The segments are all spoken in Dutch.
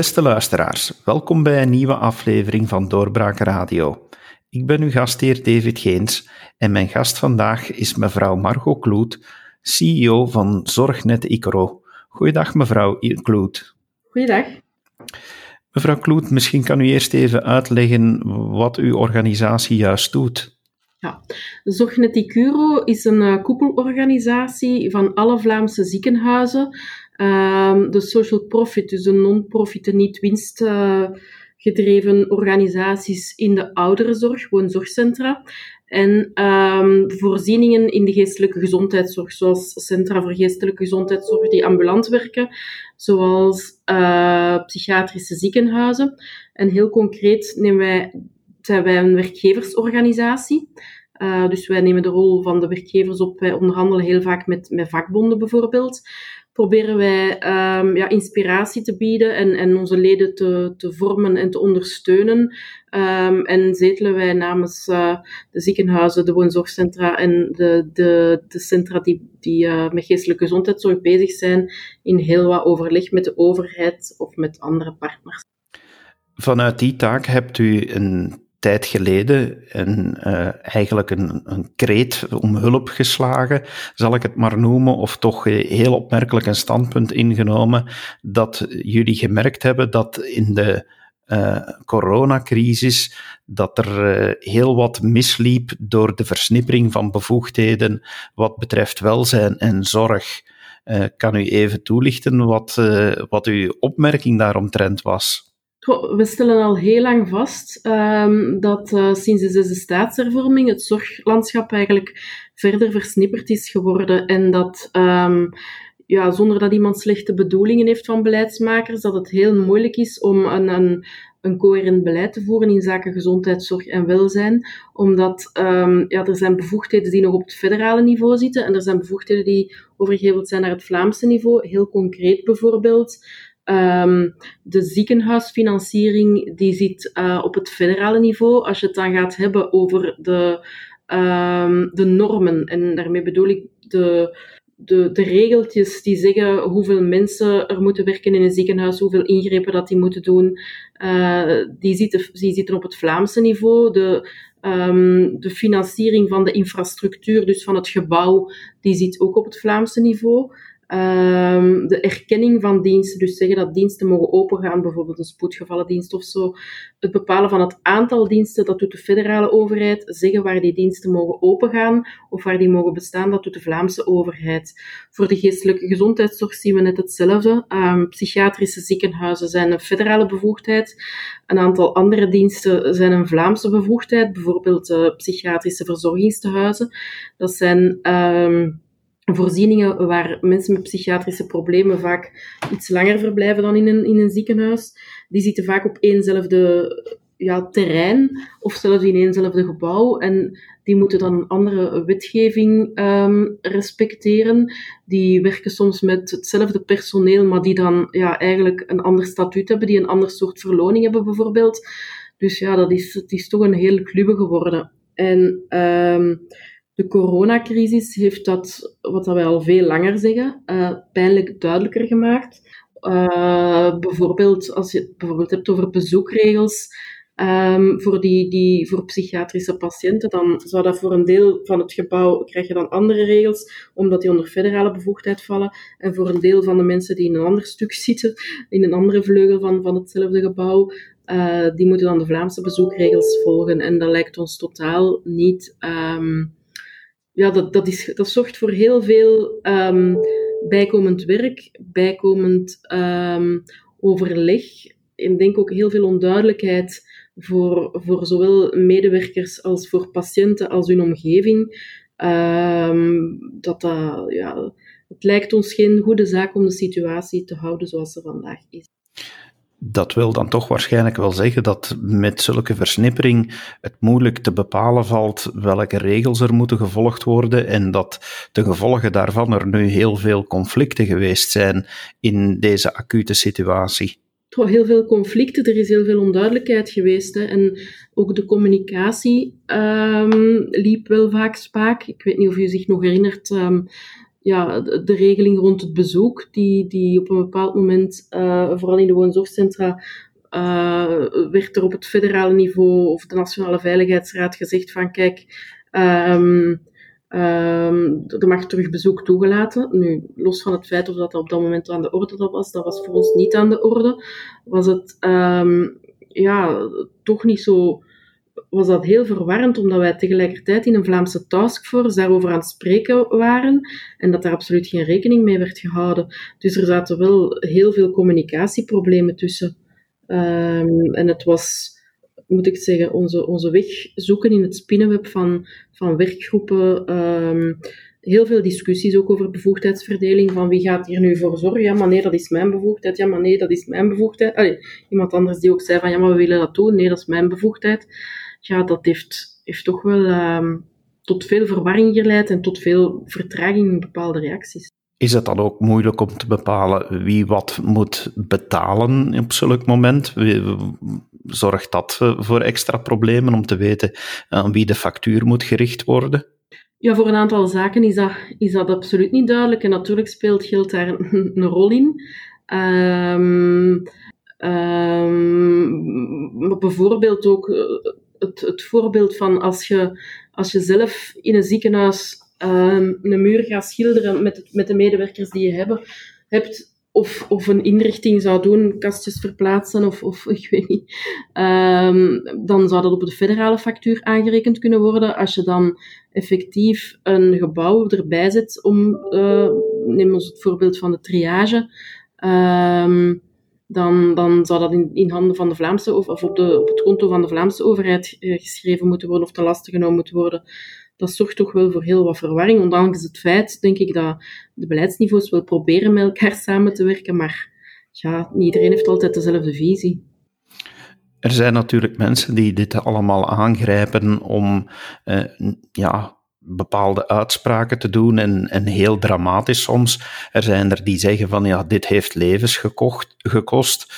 Beste luisteraars, welkom bij een nieuwe aflevering van Doorbraak Radio. Ik ben uw gastheer David Geens en mijn gast vandaag is mevrouw Margot Kloet, CEO van Zorgnet Icro. Goeiedag mevrouw Kloet. Goeiedag. Mevrouw Kloet, misschien kan u eerst even uitleggen wat uw organisatie juist doet. Ja, Zorgnet Icuro is een uh, koepelorganisatie van alle Vlaamse ziekenhuizen Um, de social profit, dus de non-profit, niet winstgedreven organisaties in de ouderenzorg, woonzorgcentra. En um, voorzieningen in de geestelijke gezondheidszorg, zoals centra voor geestelijke gezondheidszorg die ambulant werken, zoals uh, psychiatrische ziekenhuizen. En heel concreet nemen wij, zijn wij een werkgeversorganisatie. Uh, dus wij nemen de rol van de werkgevers op. Wij onderhandelen heel vaak met, met vakbonden bijvoorbeeld proberen wij um, ja, inspiratie te bieden en, en onze leden te, te vormen en te ondersteunen. Um, en zetelen wij namens uh, de ziekenhuizen, de woonzorgcentra en de, de, de centra die, die uh, met geestelijke gezondheidszorg bezig zijn, in heel wat overleg met de overheid of met andere partners. Vanuit die taak hebt u een tijd geleden een, uh, eigenlijk een, een kreet om hulp geslagen, zal ik het maar noemen, of toch heel opmerkelijk een standpunt ingenomen dat jullie gemerkt hebben dat in de uh, coronacrisis dat er heel wat misliep door de versnippering van bevoegdheden wat betreft welzijn en zorg. Uh, kan u even toelichten wat, wat uw opmerking daaromtrent was? We stellen al heel lang vast um, dat uh, sinds de zesde staatshervorming het zorglandschap eigenlijk verder versnipperd is geworden en dat um, ja, zonder dat iemand slechte bedoelingen heeft van beleidsmakers, dat het heel moeilijk is om een, een, een coherent beleid te voeren in zaken gezondheidszorg en welzijn, omdat um, ja, er zijn bevoegdheden die nog op het federale niveau zitten en er zijn bevoegdheden die overgeheveld zijn naar het Vlaamse niveau. Heel concreet bijvoorbeeld Um, de ziekenhuisfinanciering die zit uh, op het federale niveau. Als je het dan gaat hebben over de, um, de normen, en daarmee bedoel ik de, de, de regeltjes die zeggen hoeveel mensen er moeten werken in een ziekenhuis, hoeveel ingrepen dat die moeten doen, uh, die, zitten, die zitten op het Vlaamse niveau. De, um, de financiering van de infrastructuur, dus van het gebouw, die zit ook op het Vlaamse niveau. Um, de erkenning van diensten, dus zeggen dat diensten mogen opengaan, bijvoorbeeld een spoedgevallendienst of zo. Het bepalen van het aantal diensten, dat doet de federale overheid. Zeggen waar die diensten mogen opengaan of waar die mogen bestaan, dat doet de Vlaamse overheid. Voor de geestelijke gezondheidszorg zien we net hetzelfde. Um, psychiatrische ziekenhuizen zijn een federale bevoegdheid. Een aantal andere diensten zijn een Vlaamse bevoegdheid, bijvoorbeeld uh, psychiatrische verzorgingstehuizen. Dat zijn... Um, voorzieningen waar mensen met psychiatrische problemen vaak iets langer verblijven dan in een, in een ziekenhuis. Die zitten vaak op éénzelfde ja, terrein of zelfs in éénzelfde gebouw. En die moeten dan een andere wetgeving um, respecteren. Die werken soms met hetzelfde personeel, maar die dan ja, eigenlijk een ander statuut hebben, die een ander soort verloning hebben bijvoorbeeld. Dus ja, dat is, is toch een heel klubbe geworden. En um, de coronacrisis heeft dat, wat wij al veel langer zeggen, uh, pijnlijk duidelijker gemaakt. Uh, bijvoorbeeld als je het bijvoorbeeld hebt over bezoekregels um, voor, die, die, voor psychiatrische patiënten, dan zou dat voor een deel van het gebouw krijg je dan andere regels, omdat die onder federale bevoegdheid vallen. En voor een deel van de mensen die in een ander stuk zitten, in een andere vleugel van, van hetzelfde gebouw, uh, die moeten dan de Vlaamse bezoekregels volgen. En dat lijkt ons totaal niet um, ja, dat, dat, is, dat zorgt voor heel veel um, bijkomend werk, bijkomend um, overleg. En denk ook heel veel onduidelijkheid voor, voor zowel medewerkers als voor patiënten als hun omgeving. Um, dat, dat, ja, het lijkt ons geen goede zaak om de situatie te houden zoals ze vandaag is dat wil dan toch waarschijnlijk wel zeggen dat met zulke versnippering het moeilijk te bepalen valt welke regels er moeten gevolgd worden en dat de gevolgen daarvan er nu heel veel conflicten geweest zijn in deze acute situatie. Toch heel veel conflicten, er is heel veel onduidelijkheid geweest. En ook de communicatie um, liep wel vaak spaak. Ik weet niet of u zich nog herinnert, um, ja, de, regeling rond het bezoek, die, die op een bepaald moment, uh, vooral in de woonzorgcentra, uh, werd er op het federale niveau of de Nationale Veiligheidsraad gezegd van kijk, um, um, er mag terug bezoek toegelaten. Nu, los van het feit of dat op dat moment aan de orde was, dat was voor ons niet aan de orde, was het um, ja, toch niet zo was dat heel verwarrend, omdat wij tegelijkertijd in een Vlaamse taskforce daarover aan het spreken waren en dat daar absoluut geen rekening mee werd gehouden. Dus er zaten wel heel veel communicatieproblemen tussen. Um, en het was, moet ik zeggen, onze, onze weg zoeken in het spinnenweb van, van werkgroepen. Um, heel veel discussies ook over bevoegdheidsverdeling. Van wie gaat hier nu voor zorgen? Ja, maar nee, dat is mijn bevoegdheid. Ja, maar nee, dat is mijn bevoegdheid. Iemand anders die ook zei van ja, maar we willen dat doen. Nee, dat is mijn bevoegdheid ja, dat heeft, heeft toch wel uh, tot veel verwarring geleid en tot veel vertraging in bepaalde reacties. Is het dan ook moeilijk om te bepalen wie wat moet betalen op zulk moment? Zorgt dat voor extra problemen om te weten aan wie de factuur moet gericht worden? Ja, voor een aantal zaken is dat, is dat absoluut niet duidelijk. En natuurlijk speelt geld daar een, een rol in. Um, um, bijvoorbeeld ook eh, het, voorbeeld van als je, als je zelf in een ziekenhuis um, een muur gaat schilderen met, met de medewerkers die je hebt, of, of een inrichting zou doen, kastjes verplaatsen of, of ik weet niet, um, dan zou dat op de federale factuur aangerekend kunnen worden. Als je dan effectief een gebouw erbij zet om, uh, neem ons het voorbeeld van de triage, um, dan, dan zou dat in, handen van de Vlaamse of, of op, de, het konto van de Vlaamse overheid eh, geschreven moeten worden of ten laste genomen moeten worden. Dat zorgt toch wel voor heel wat verwarring, ondanks het feit, denk ik, dat de beleidsniveaus wel proberen met elkaar samen te werken, maar ja, niet iedereen heeft altijd dezelfde visie. Er zijn natuurlijk mensen die dit allemaal aangrijpen om eh, ja, bepaalde uitspraken te doen en, en heel dramatisch soms. Er zijn er die zeggen van ja, dit heeft levens gekocht, gekost.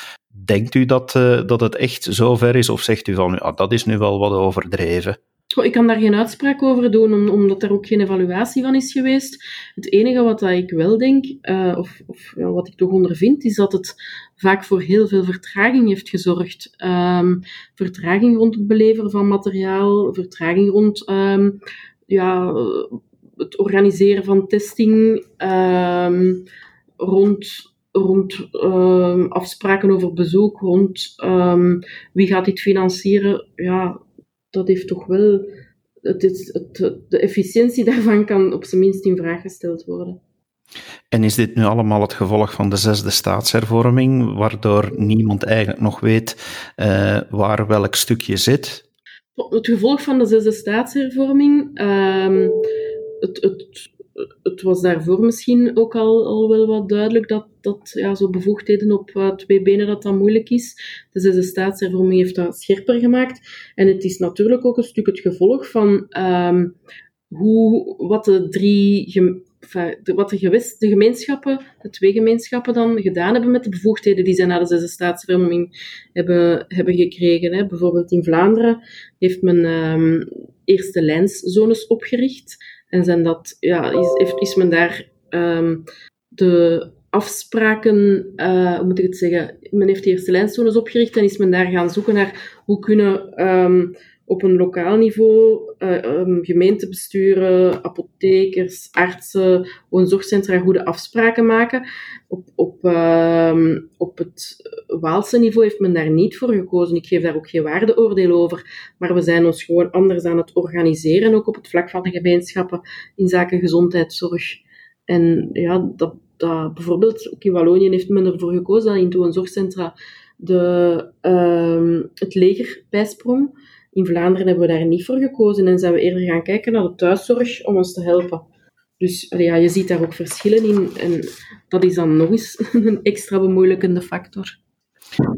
Denkt u dat, uh, dat het echt zover is of zegt u van ja, dat is nu wel wat overdreven? ik kan daar geen uitspraak over doen, omdat er ook geen evaluatie van is geweest. Het enige wat ik wel denk, uh, of, of ja, wat ik toch ondervind, is dat het vaak voor heel veel vertraging heeft gezorgd. Um, vertraging rond het beleveren van materiaal, vertraging rond um, ja, het organiseren van testing, um, rond, rond um, afspraken over bezoek, rond um, wie gaat dit financieren. Ja, dat heeft toch wel. De efficiëntie daarvan kan op zijn minst in vraag gesteld worden. En is dit nu allemaal het gevolg van de zesde staatshervorming, waardoor niemand eigenlijk nog weet uh, waar welk stukje zit? Het gevolg van de zesde staatshervorming, um, het, het, het was daarvoor misschien ook al, al wel wat duidelijk dat, dat ja, zo bevoegdheden op uh, twee benen dat dat moeilijk is. De zesde staatshervorming heeft dat scherper gemaakt. En het is natuurlijk ook een stuk het gevolg van um, hoe, wat de drie wat de, de gemeenschappen, de twee gemeenschappen dan gedaan hebben met de bevoegdheden die zij na de zesde hebben, hebben gekregen. Hè. Bijvoorbeeld in Vlaanderen heeft men um, eerste lijnszones opgericht. En zijn dat, ja, is, heeft, is men daar um, de afspraken, uh, hoe moet ik het zeggen, men heeft de eerste lijnzones opgericht en is men daar gaan zoeken naar hoe kunnen um, op een lokaal niveau uh, um, gemeentebesturen, apothekers, artsen, woonzorgcentra goede afspraken maken. Op, op, uh, op het Waalse niveau heeft men daar niet voor gekozen. Ik geef daar ook geen waardeoordeel over. Maar we zijn ons gewoon anders aan het organiseren, ook op het vlak van de gemeenschappen in zaken gezondheidszorg. En ja, dat, dat, bijvoorbeeld, ook in Wallonië heeft men ervoor gekozen dat in woonzorgcentra de, uh, het leger bijsprong. In Vlaanderen hebben we daar niet voor gekozen en zijn we eerder gaan kijken naar de thuiszorg om ons te helpen. Dus ja, je ziet daar ook verschillen in en dat is dan nog eens een extra bemoeilijkende factor.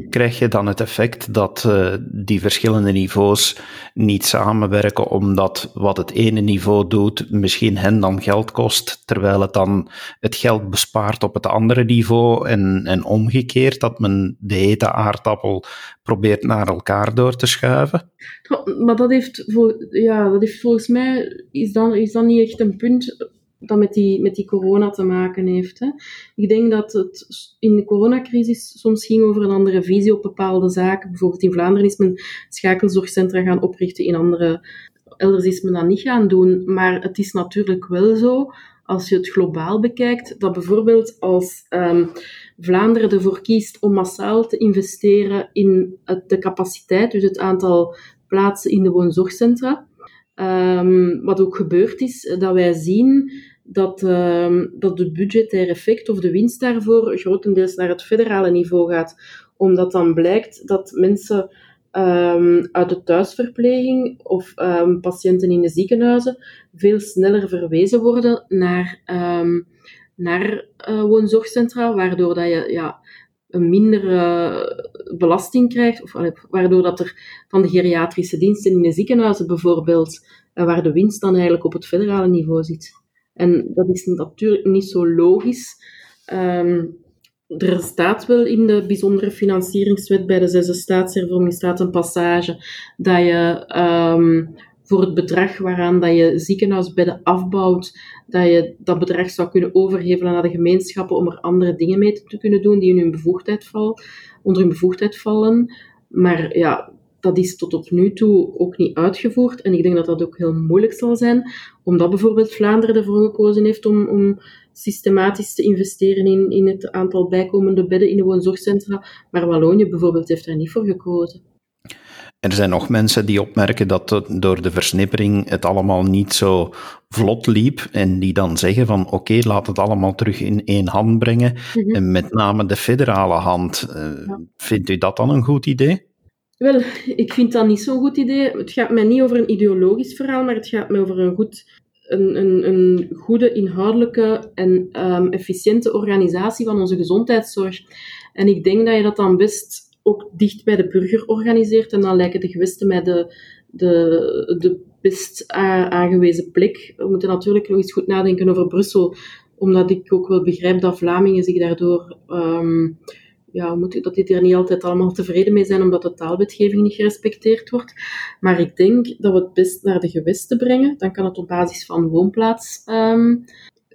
Krijg je dan het effect dat uh, die verschillende niveaus niet samenwerken, omdat wat het ene niveau doet misschien hen dan geld kost, terwijl het dan het geld bespaart op het andere niveau en, en omgekeerd, dat men de hete aardappel probeert naar elkaar door te schuiven? Maar dat heeft, ja, dat heeft volgens mij, is dan, is dan niet echt een punt dat met die, met die corona te maken heeft. Hè. Ik denk dat het in de coronacrisis soms ging over een andere visie op bepaalde zaken. Bijvoorbeeld in Vlaanderen is men schakelzorgcentra gaan oprichten, in andere elders is men dat niet gaan doen. Maar het is natuurlijk wel zo, als je het globaal bekijkt, dat bijvoorbeeld als um, Vlaanderen ervoor kiest om massaal te investeren in de capaciteit, dus het aantal plaatsen in de woonzorgcentra, um, wat ook gebeurd is, dat wij zien dat, uh, dat het budgetaire effect of de winst daarvoor grotendeels naar het federale niveau gaat. Omdat dan blijkt dat mensen um, uit de thuisverpleging of um, patiënten in de ziekenhuizen veel sneller verwezen worden naar, um, naar uh, woonzorgcentra, waardoor dat je ja, een mindere belasting krijgt, of waardoor dat er van de geriatrische diensten in de ziekenhuizen bijvoorbeeld, uh, waar de winst dan eigenlijk op het federale niveau zit. En dat is natuurlijk niet zo logisch. Um, er staat wel in de bijzondere financieringswet bij de zesde staatshervorming staat een passage dat je um, voor het bedrag waaraan dat je ziekenhuisbedden afbouwt, dat je dat bedrag zou kunnen overhevelen naar de gemeenschappen om er andere dingen mee te kunnen doen die in hun bevoegdheid vallen, onder hun bevoegdheid vallen. Maar ja, dat is tot op nu toe ook niet uitgevoerd. En ik denk dat dat ook heel moeilijk zal zijn, omdat bijvoorbeeld Vlaanderen ervoor gekozen heeft om, om systematisch te investeren in, in het aantal bijkomende bedden in de woonzorgcentra. Maar Wallonië bijvoorbeeld heeft daar niet voor gekozen. Er zijn nog mensen die opmerken dat door de versnippering het allemaal niet zo vlot liep en die dan zeggen van oké, laat het allemaal terug in één hand brengen. Mhm. En met name de federale hand. Uh, Vindt u dat dan een goed idee? Wel, ik vind dat niet zo'n goed idee. Het gaat mij niet over een ideologisch verhaal, maar het gaat mij over een, goed, een, een, een goede, inhoudelijke en um, efficiënte organisatie van onze gezondheidszorg. En ik denk dat je dat dan best ook dicht bij de burger organiseert. En dan lijken de gewesten mij de, de, de best aangewezen plek. We moeten natuurlijk nog eens goed nadenken over Brussel, omdat ik ook wel begrijp dat Vlamingen zich daardoor... Um, ja, dat die er niet altijd allemaal tevreden mee zijn, omdat de taalwetgeving niet gerespecteerd wordt. Maar ik denk dat we het best naar de gewesten brengen. Dan kan het op basis van woonplaats um,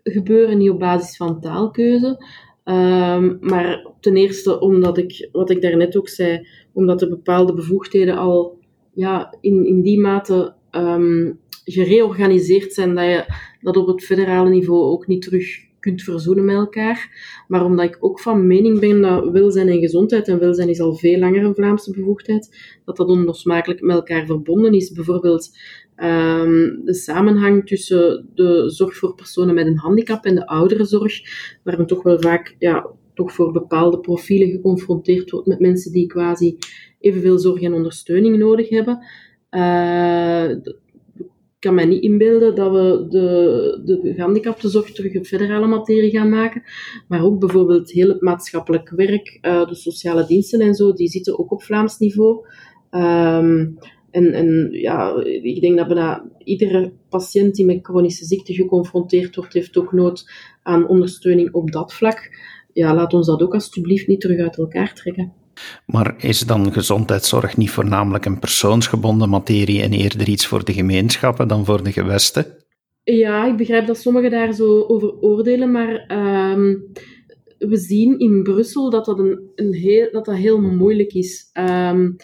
gebeuren, niet op basis van taalkeuze. Um, maar ten eerste omdat ik, wat ik daarnet ook zei, omdat er bepaalde bevoegdheden al ja, in, in die mate um, gereorganiseerd zijn dat je dat op het federale niveau ook niet terug kunt verzoenen met elkaar. Maar omdat ik ook van mening ben dat welzijn en gezondheid, en welzijn is al veel langer een Vlaamse bevoegdheid, dat dat onlosmakelijk met elkaar verbonden is. Bijvoorbeeld um, de samenhang tussen de zorg voor personen met een handicap en de ouderenzorg, waar men toch wel vaak ja, toch voor bepaalde profielen geconfronteerd wordt met mensen die quasi evenveel zorg en ondersteuning nodig hebben. Uh, ik kan mij niet inbeelden dat we de, de gehandicaptenzorg terug een federale materie gaan maken. Maar ook bijvoorbeeld heel het maatschappelijk werk, uh, de sociale diensten en zo, die zitten ook op Vlaams niveau. Um, en, en ja, ik denk dat bijna iedere patiënt die met chronische ziekte geconfronteerd wordt, heeft ook nood aan ondersteuning op dat vlak. Ja, laat ons dat ook alsjeblieft niet terug uit elkaar trekken. Maar is dan gezondheidszorg niet voornamelijk een persoonsgebonden materie en eerder iets voor de gemeenschappen dan voor de gewesten? Ja, ik begrijp dat sommigen daar zo over oordelen, maar um, we zien in Brussel dat dat, een, een heel, dat, dat heel moeilijk is. Um,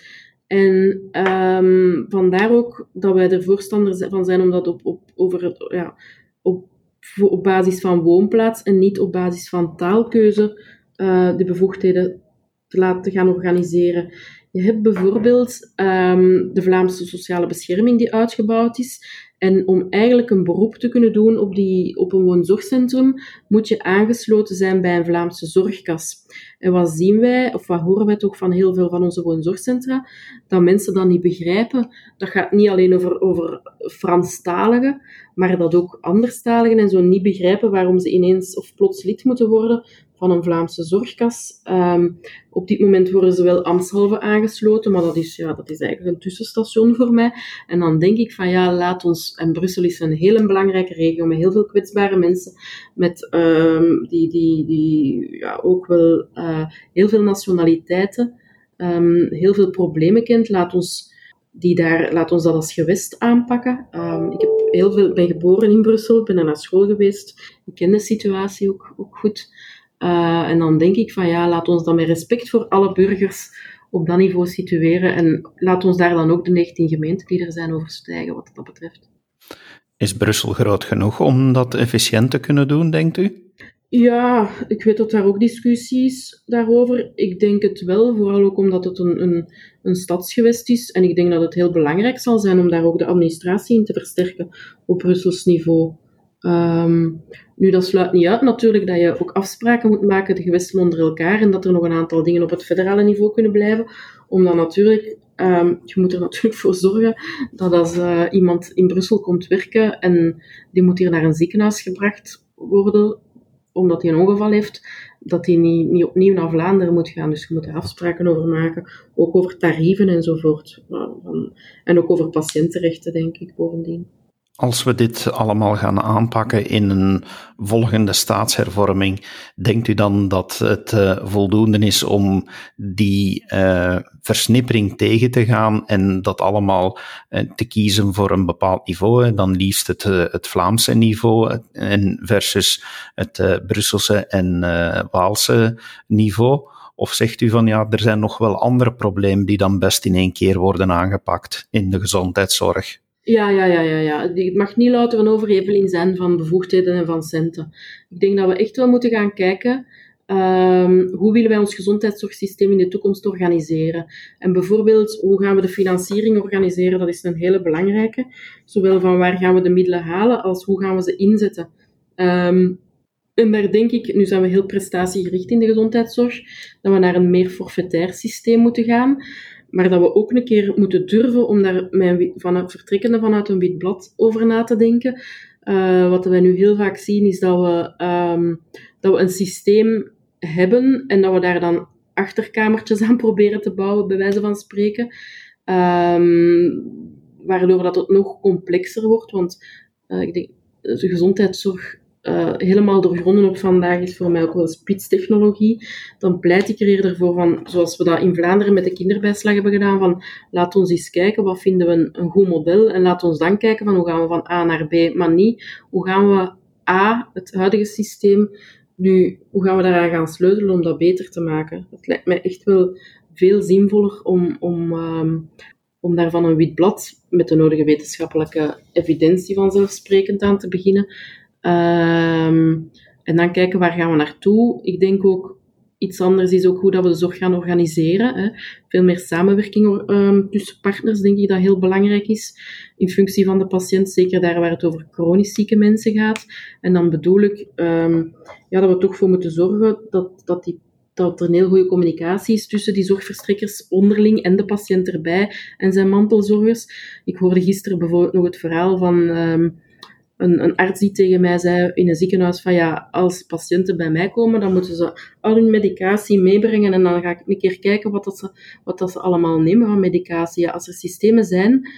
en um, vandaar ook dat wij er voorstander van zijn om dat op, op, over, ja, op, op basis van woonplaats en niet op basis van taalkeuze uh, de bevoegdheden te laten gaan organiseren. Je hebt bijvoorbeeld um, de Vlaamse sociale bescherming die uitgebouwd is. En om eigenlijk een beroep te kunnen doen op, die, op een woonzorgcentrum, moet je aangesloten zijn bij een Vlaamse zorgkas. En wat zien wij, of wat horen wij toch van heel veel van onze woonzorgcentra? Dat mensen dat niet begrijpen. Dat gaat niet alleen over, over Franstaligen, maar dat ook anderstaligen en zo niet begrijpen waarom ze ineens of plots lid moeten worden van een Vlaamse zorgkas. Um, op dit moment worden ze wel ambtshalve aangesloten, maar dat is, ja, dat is eigenlijk een tussenstation voor mij. En dan denk ik van ja, laat ons, en Brussel is een hele belangrijke regio met heel veel kwetsbare mensen, met, um, die, die, die ja, ook wel uh, heel veel nationaliteiten, um, heel veel problemen kent. Laat ons die daar, laat ons dat als gewest aanpakken. Um, ik heb heel veel, ben geboren in Brussel, ben er naar school geweest. Ik ken de situatie ook, ook goed. Uh, en dan denk ik van ja, laat ons dan met respect voor alle burgers op dat niveau situeren. En laat ons daar dan ook de 19 gemeenten die er zijn overstijgen wat dat betreft. Is Brussel groot genoeg om dat efficiënt te kunnen doen, denkt u? Ja, ik weet dat daar ook discussies daarover. Ik denk het wel, vooral ook omdat het een, een, een stadsgewest is. En ik denk dat het heel belangrijk zal zijn om daar ook de administratie in te versterken op Brussels niveau. Um, nu, dat sluit niet uit natuurlijk dat je ook afspraken moet maken, de gewesten onder elkaar, en dat er nog een aantal dingen op het federale niveau kunnen blijven. Om dan natuurlijk, um, je moet er natuurlijk voor zorgen dat als uh, iemand in Brussel komt werken en die moet hier naar een ziekenhuis gebracht worden, omdat hij een ongeval heeft, dat hij niet, niet opnieuw naar Vlaanderen moet gaan. Dus je moet er afspraken over maken, ook over tarieven enzovoort. En ook over patiëntenrechten, denk ik, bovendien. Als we dit allemaal gaan aanpakken in een volgende staatshervorming, denkt u dan dat het uh, voldoende is om die uh, versnippering tegen te gaan en dat allemaal uh, te kiezen voor een bepaald niveau, dan liefst het, het Vlaamse niveau en versus het Brusselse en Waalse niveau? Of zegt u van ja, er zijn nog wel andere problemen die dan best in één keer worden aangepakt in de gezondheidszorg? Ja, ja, ja, ja, ja. Het mag niet louter een overheveling zijn van bevoegdheden en van centen. Ik denk dat we echt wel moeten gaan kijken um, hoe willen wij ons gezondheidszorgsysteem in de toekomst organiseren. En bijvoorbeeld, hoe gaan we de financiering organiseren? Dat is een hele belangrijke. Zowel van waar gaan we de middelen halen, als hoe gaan we ze inzetten. Um, en daar denk ik, nu zijn we heel prestatiegericht in de gezondheidszorg, dat we naar een meer forfaitair systeem moeten gaan. Maar dat we ook een keer moeten durven om daar met van, vertrekkende vanuit een wit blad over na te denken. Uh, wat we nu heel vaak zien is dat we, um, dat we een systeem hebben en dat we daar dan achterkamertjes aan proberen te bouwen, bij wijze van spreken. Um, waardoor dat het nog complexer wordt, want uh, ik denk, de gezondheidszorg uh, helemaal doorgronden op vandaag is voor mij ook wel spitstechnologie, dan pleit ik er eerder voor van, zoals we dat in Vlaanderen met de kinderbijslag hebben gedaan, van laat ons eens kijken, wat vinden we een, een goed model? En laat ons dan kijken van hoe gaan we van A naar B, maar niet hoe gaan we A, het huidige systeem, nu, hoe gaan we daaraan gaan sleutelen om dat beter te maken? Het lijkt mij echt wel veel zinvoller om, om, um, om daarvan een wit blad met de nodige wetenschappelijke evidentie vanzelfsprekend aan te beginnen, Um, en dan kijken waar gaan we naartoe. Ik denk ook iets anders is ook hoe dat we de zorg gaan organiseren. Hè. Veel meer samenwerking um, tussen partners, denk ik dat heel belangrijk is. In functie van de patiënt, zeker daar waar het over chronisch zieke mensen gaat. En dan bedoel ik um, ja, dat we toch voor moeten zorgen dat, dat, die, dat er een heel goede communicatie is tussen die zorgverstrekkers onderling en de patiënt erbij en zijn mantelzorgers. Ik hoorde gisteren bijvoorbeeld nog het verhaal van een, arts die tegen mij zei in een ziekenhuis van ja, als patiënten bij mij komen, dan moeten ze al hun medicatie meebrengen en dan ga ik een keer kijken wat, dat ze, wat dat ze allemaal nemen van medicatie. Als er systemen zijn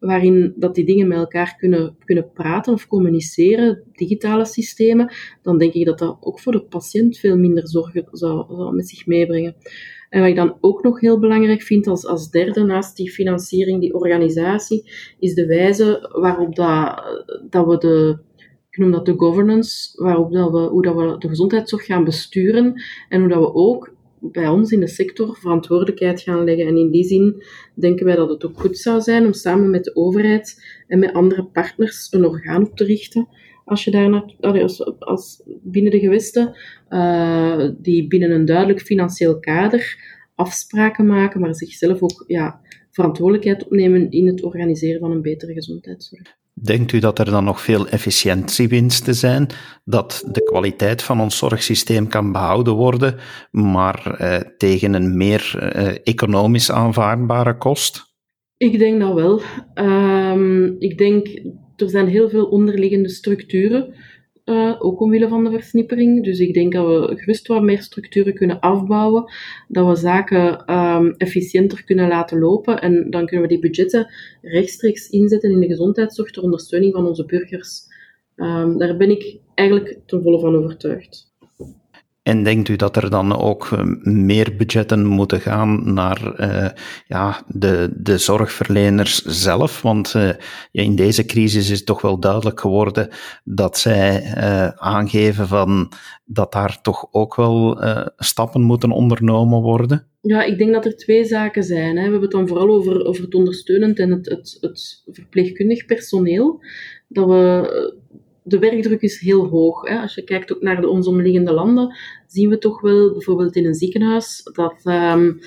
waarin dat die dingen met elkaar kunnen, kunnen praten of communiceren, digitale systemen, dan denk ik dat dat ook voor de patiënt veel minder zorgen zou, zou met zich meebrengen. En wat ik dan ook nog heel belangrijk vind als, als derde, naast die financiering, die organisatie, is de wijze waarop dat, dat we de, ik dat de governance, waarop dat we, hoe dat we de gezondheidszorg gaan besturen en hoe dat we ook bij ons in de sector verantwoordelijkheid gaan leggen. En in die zin denken wij dat het ook goed zou zijn om samen met de overheid en met andere partners een orgaan op te richten als je daar naar, als, als binnen de gewesten, uh, die binnen een duidelijk financieel kader afspraken maken, maar zichzelf ook ja, verantwoordelijkheid opnemen in het organiseren van een betere gezondheidszorg. Denkt u dat er dan nog veel efficiëntiewinsten zijn, dat de kwaliteit van ons zorgsysteem kan behouden worden, maar eh, tegen een meer eh, economisch aanvaardbare kost? Ik denk dat wel. Um, ik denk er zijn heel veel onderliggende structuren, uh, ook omwille van de versnippering. Dus ik denk dat we gerust wat meer structuren kunnen afbouwen, dat we zaken um, efficiënter kunnen laten lopen en dan kunnen we die budgetten rechtstreeks inzetten in de gezondheidszorg ter ondersteuning van onze burgers. Um, daar ben ik eigenlijk ten volle van overtuigd. En denkt u dat er dan ook eh, meer budgetten moeten gaan naar uh, ja, de, de zorgverleners zelf? Want uh, in deze crisis is toch wel duidelijk geworden dat zij aangeven van dat daar toch ook wel stappen moeten ondernomen worden. Ja, ik denk dat er twee zaken zijn. Hè. We hebben het dan vooral over, over het ondersteunend en het, het, het verpleegkundig personeel. Dat we de werkdruk is heel hoog. Hè. Als je kijkt ook naar de ons omliggende landen, zien we toch wel, bijvoorbeeld in een ziekenhuis, dat um,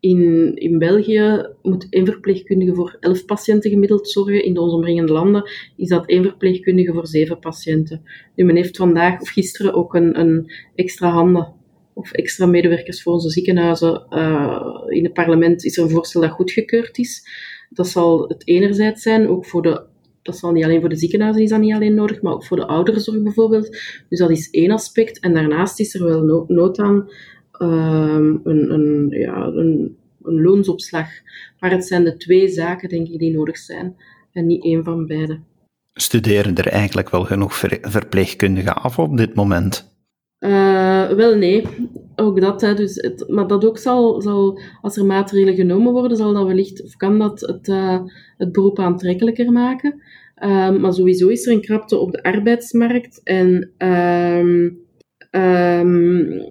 in, in België moet één verpleegkundige voor elf patiënten gemiddeld zorgen. In de ons omringende landen is dat één verpleegkundige voor zeven patiënten. Nu, men heeft vandaag of gisteren ook een, een extra handen of extra medewerkers voor onze ziekenhuizen. Uh, in het parlement is er een voorstel dat goedgekeurd is. Dat zal het enerzijds zijn, ook voor de dat zal niet alleen voor de ziekenhuizen is dat niet alleen nodig, maar ook voor de ouderenzorg bijvoorbeeld. Dus dat is één aspect. En daarnaast is er wel nood aan um, een, een, ja, een, een loonsopslag. Maar het zijn de twee zaken, denk ik, die nodig zijn. En niet één van beide. Studeren er eigenlijk wel genoeg verpleegkundigen af op dit moment? Uh, wel, nee. Ook dat, hè. Dus het, maar dat ook zal, zal, als er maatregelen genomen worden, zal dat wellicht, of kan dat het, uh, het beroep aantrekkelijker maken. Um, maar sowieso is er een krapte op de arbeidsmarkt. En um, um,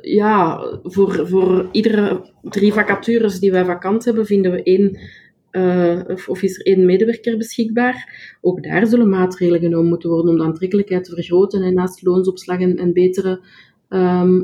ja, voor, voor iedere drie vacatures die wij vakant hebben, vinden we één, uh, of is er één medewerker beschikbaar. Ook daar zullen maatregelen genomen moeten worden om de aantrekkelijkheid te vergroten. En naast loonsopslag en, en betere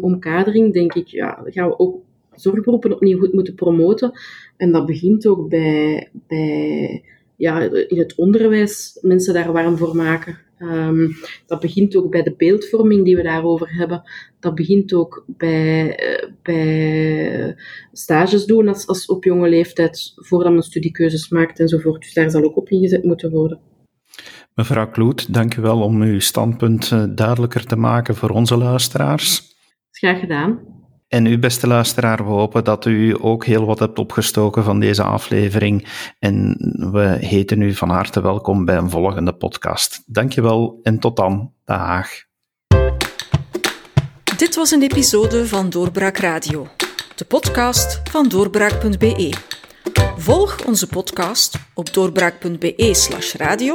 omkadering, denk ik, ja, gaan we ook zorgberoepen opnieuw goed moeten promoten. En dat begint ook bij, bij ja, in het onderwijs mensen daar warm voor maken. Um, dat begint ook bij de beeldvorming die we daarover hebben. Dat begint ook bij, uh, bij stages doen als, als op jonge leeftijd, voordat men studiekeuzes maakt enzovoort. Dus daar zal ook op ingezet moeten worden. Mevrouw Kloet, dank u wel om uw standpunt uh, duidelijker te maken voor onze luisteraars. Graag gedaan. En u, beste luisteraar, we hopen dat u ook heel wat hebt opgestoken van deze aflevering. En we heten u van harte welkom bij een volgende podcast. Dankjewel en tot dan. Dag. Dit was een episode van Doorbraak Radio, de podcast van doorbraak.be. Volg onze podcast op doorbraak.be/slash radio